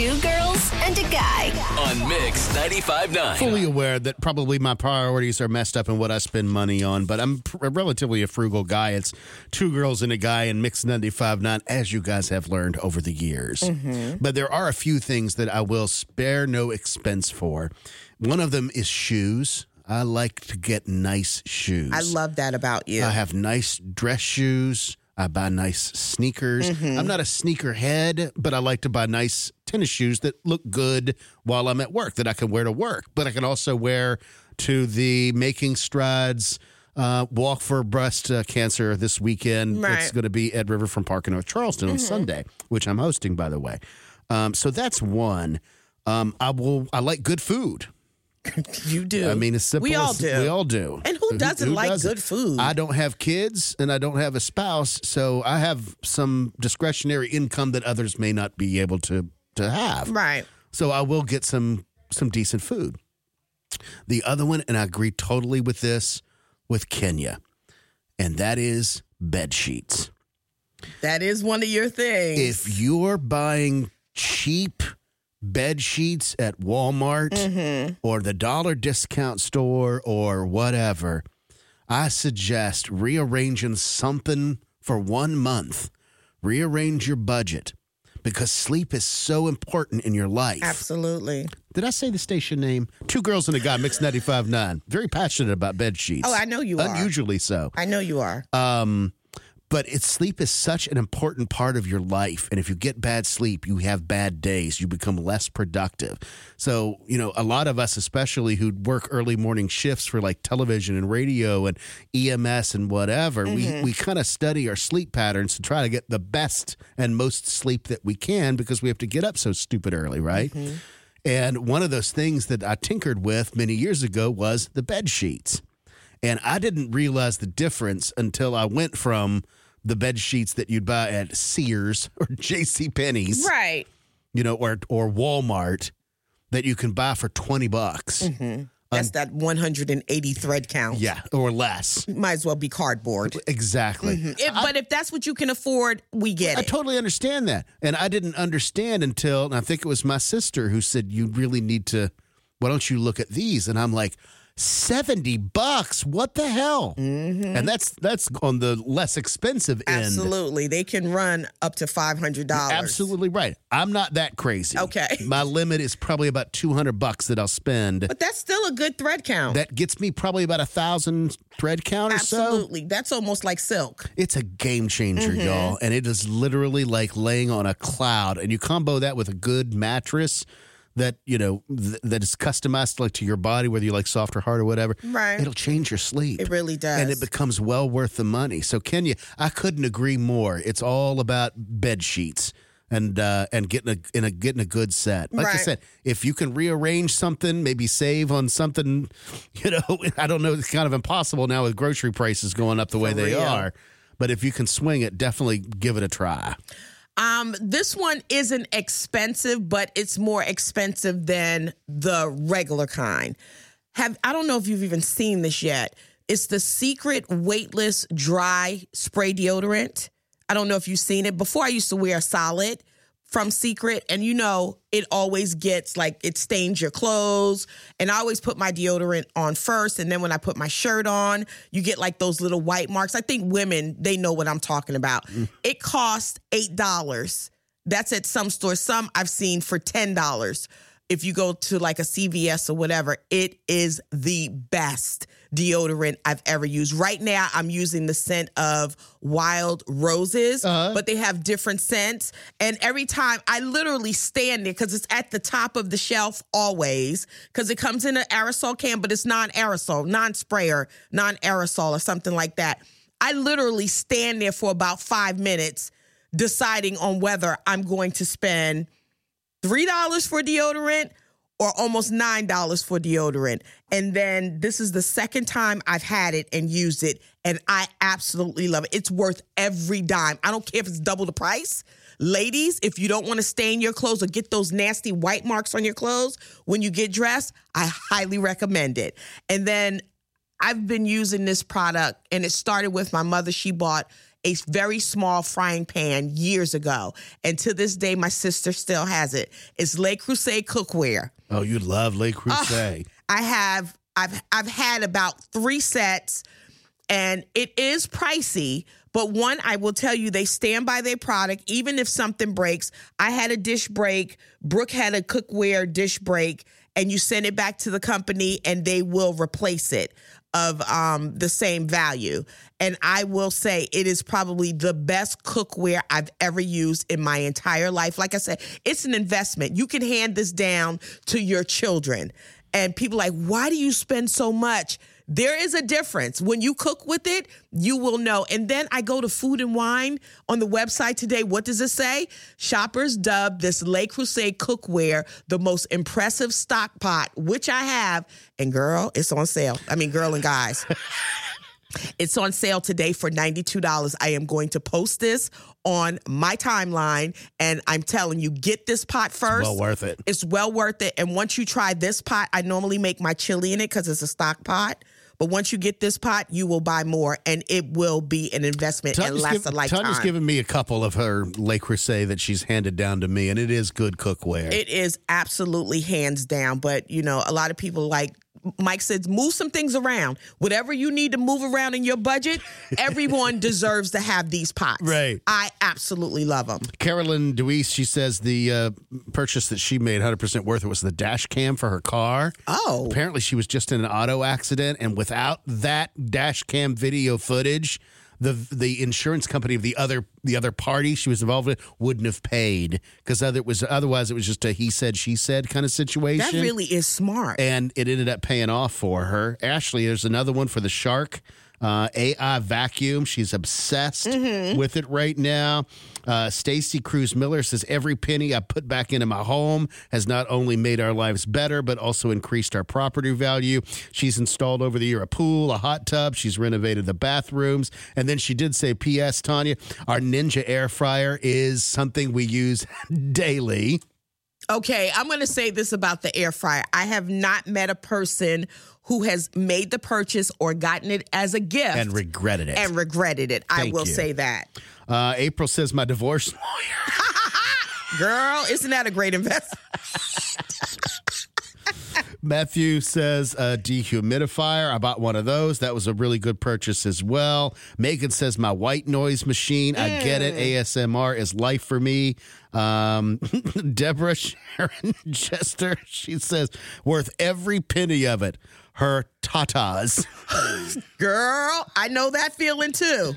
Two girls and a guy. on Mix 95.9. fully aware that probably my priorities are messed up in what I spend money on, but I'm pr- relatively a frugal guy. It's two girls and a guy in Mix 95.9, as you guys have learned over the years. But there are a few things that I will spare no expense for. One of them is shoes. I like to get nice shoes. I love that about you. I have nice dress shoes. I buy nice sneakers. Mm-hmm. I'm not a sneaker head, but I like to buy nice tennis shoes that look good while I'm at work, that I can wear to work, but I can also wear to the Making Strides uh, Walk for Breast uh, Cancer this weekend. It's going to be at Riverfront Park in North Charleston on Sunday, which I'm hosting, by the way. Um, so that's one. Um, I will. I like good food. you do. I mean, it's simple. We all do. We all do. And who doesn't like good food? I don't have kids and I don't have a spouse, so I have some discretionary income that others may not be able to to have. Right. So I will get some some decent food. The other one, and I agree totally with this with Kenya, and that is bed sheets. That is one of your things. If you're buying cheap bed sheets at Walmart Mm-hmm. or the dollar discount store or whatever, I suggest rearranging something for one month. Rearrange your budget because sleep is so important in your life. Absolutely. Did I say the station name? Two girls and a guy, Mix 95.9. Very passionate about bed sheets. Oh, I know you are. Unusually so. I know you are. Um, but it's sleep is such an important part of your life, and if you get bad sleep, you have bad days. You become less productive. So you know, a lot of us, especially who work early morning shifts for like television and radio and EMS and whatever, we mm-hmm. we kind of study our sleep patterns to try to get the best and most sleep that we can because we have to get up so stupid early, right? Mm-hmm. And one of those things that I tinkered with many years ago was the bed sheets. And I didn't realize the difference until I went from the bed sheets that you'd buy at Sears or J.C. Penney's, Right. you know, or or Walmart that you can buy for 20 bucks. Mm-hmm. That's that 180 thread count. Yeah, or less. Might as well be cardboard. Exactly. Mm-hmm. If, but if that's what you can afford, we get I it. I totally understand that. And I didn't understand until, and I think it was my sister who said, You really need to, why don't you look at these? And I'm like, 70 bucks. What the hell? And that's that's on the less expensive end. Absolutely. They can run up to $500. Absolutely right. I'm not that crazy. Okay. My limit is probably about 200 bucks that I'll spend. But that's still a good thread count. that gets me probably about a thousand thread count or so. Absolutely. That's almost like silk. It's a game changer, Mm-hmm. y'all. And it is literally like laying on a cloud. And you combo that with a good mattress that, you know, th- that is customized like to your body, whether you like soft or hard or whatever. Right. It'll change your sleep. It really does. And it becomes well worth the money. So Kenya, I couldn't agree more. It's all about bed sheets. And uh, and getting a in a getting a good set. Like I said, if you can rearrange something, maybe save on something, you know, I don't know, it's kind of impossible now with grocery prices going up the way they real. are. But if you can swing it, definitely give it a try. Um, this one isn't expensive, but it's more expensive than the regular kind. Have I don't know if you've even seen this yet. It's the secret weightless dry spray deodorant. I don't know if you've seen it. Before I used to wear solid from Secret, and you know, it always gets like it stains your clothes. And I always put my deodorant on first, and then when I put my shirt on, you get like those little white marks. I think women, they know what I'm talking about. Mm. It costs $8. That's at some stores. Some I've seen for $10. If you go to like a CVS or whatever, it is the best deodorant I've ever used. Right now, I'm using the scent of wild roses, uh-huh. but they have different scents. And every time I literally stand there because it's at the top of the shelf always because it comes in an aerosol can, but it's non aerosol, non sprayer, non aerosol, or something like that. I literally stand there for about five minutes deciding on whether I'm going to spend $3 for deodorant or almost $9 for deodorant. And then this is the second time I've had it and used it, and I absolutely love it. It's worth every dime. I don't care if it's double the price. Ladies, if you don't want to stain your clothes or get those nasty white marks on your clothes when you get dressed, I highly recommend it. And then I've been using this product, and it started with my mother. She bought a very small frying pan years ago. And to this day, my sister still has it. It's Le Creuset cookware. Oh, you love Le Creuset. I have I've I've had about three sets and it is pricey, but one I will tell you they stand by their product even if something breaks. I had a dish break, Brooke had a cookware dish break and you send it back to the company and they will replace it of um, the same value. And I will say it is probably the best cookware I've ever used in my entire life. Like I said, it's an investment. You can hand this down to your children. And people like, why do you spend so much? There is a difference. When you cook with it, you will know. And then I go to Food and Wine on the website today. What does it say? Shoppers dub this Le Creuset cookware the most impressive stock pot, which I have. And girl, it's on sale. I mean, girl and guys. It's on sale today for $92. I am going to post this on my timeline and I'm telling you get this pot first. well worth it. It's well worth it and once you try this pot, I normally make my chili in it cuz it's a stock pot. But once you get this pot, you will buy more, and it will be an investment and Tanya's, last give- a lifetime. Tanya's given me a couple of her Le Creuset that she's handed down to me, and it is good cookware. It is absolutely hands down. But you know, a lot of people like Mike says, move some things around. Whatever you need to move around in your budget, everyone deserves to have these pots. Right. I absolutely love them. Carolyn Deweese, she says the uh, purchase that she made 100% worth it was the dash cam for her car. Oh. Apparently, she was just in an auto accident, and without that dash cam video footage, the the insurance company of the other the other party she was involved with wouldn't have paid because other it was otherwise it was just a he said she said kind of situation. That really is smart. and it ended up paying off for her. Ashley, there's another one for the shark. Uh, AI vacuum. She's obsessed with it right now. Uh, Stacy Cruz Miller says every penny I put back into my home has not only made our lives better, but also increased our property value. She's installed over the year a pool, a hot tub. She's renovated the bathrooms. And then she did say, P.S. Tanya, our Ninja air fryer is something we use daily. Okay, I'm going to say this about the air fryer. I have not met a person who has made the purchase or gotten it as a gift And regretted it. and regretted it. I will you. say that. Uh, April says my divorce lawyer. Girl, isn't that a great investment? Matthew says a dehumidifier. I bought one of those. That was a really good purchase as well. Megan says my white noise machine. I get it. ASMR is life for me. Um, Deborah Sharon Chester. She says worth every penny of it. Her tatas. Girl, I know that feeling too.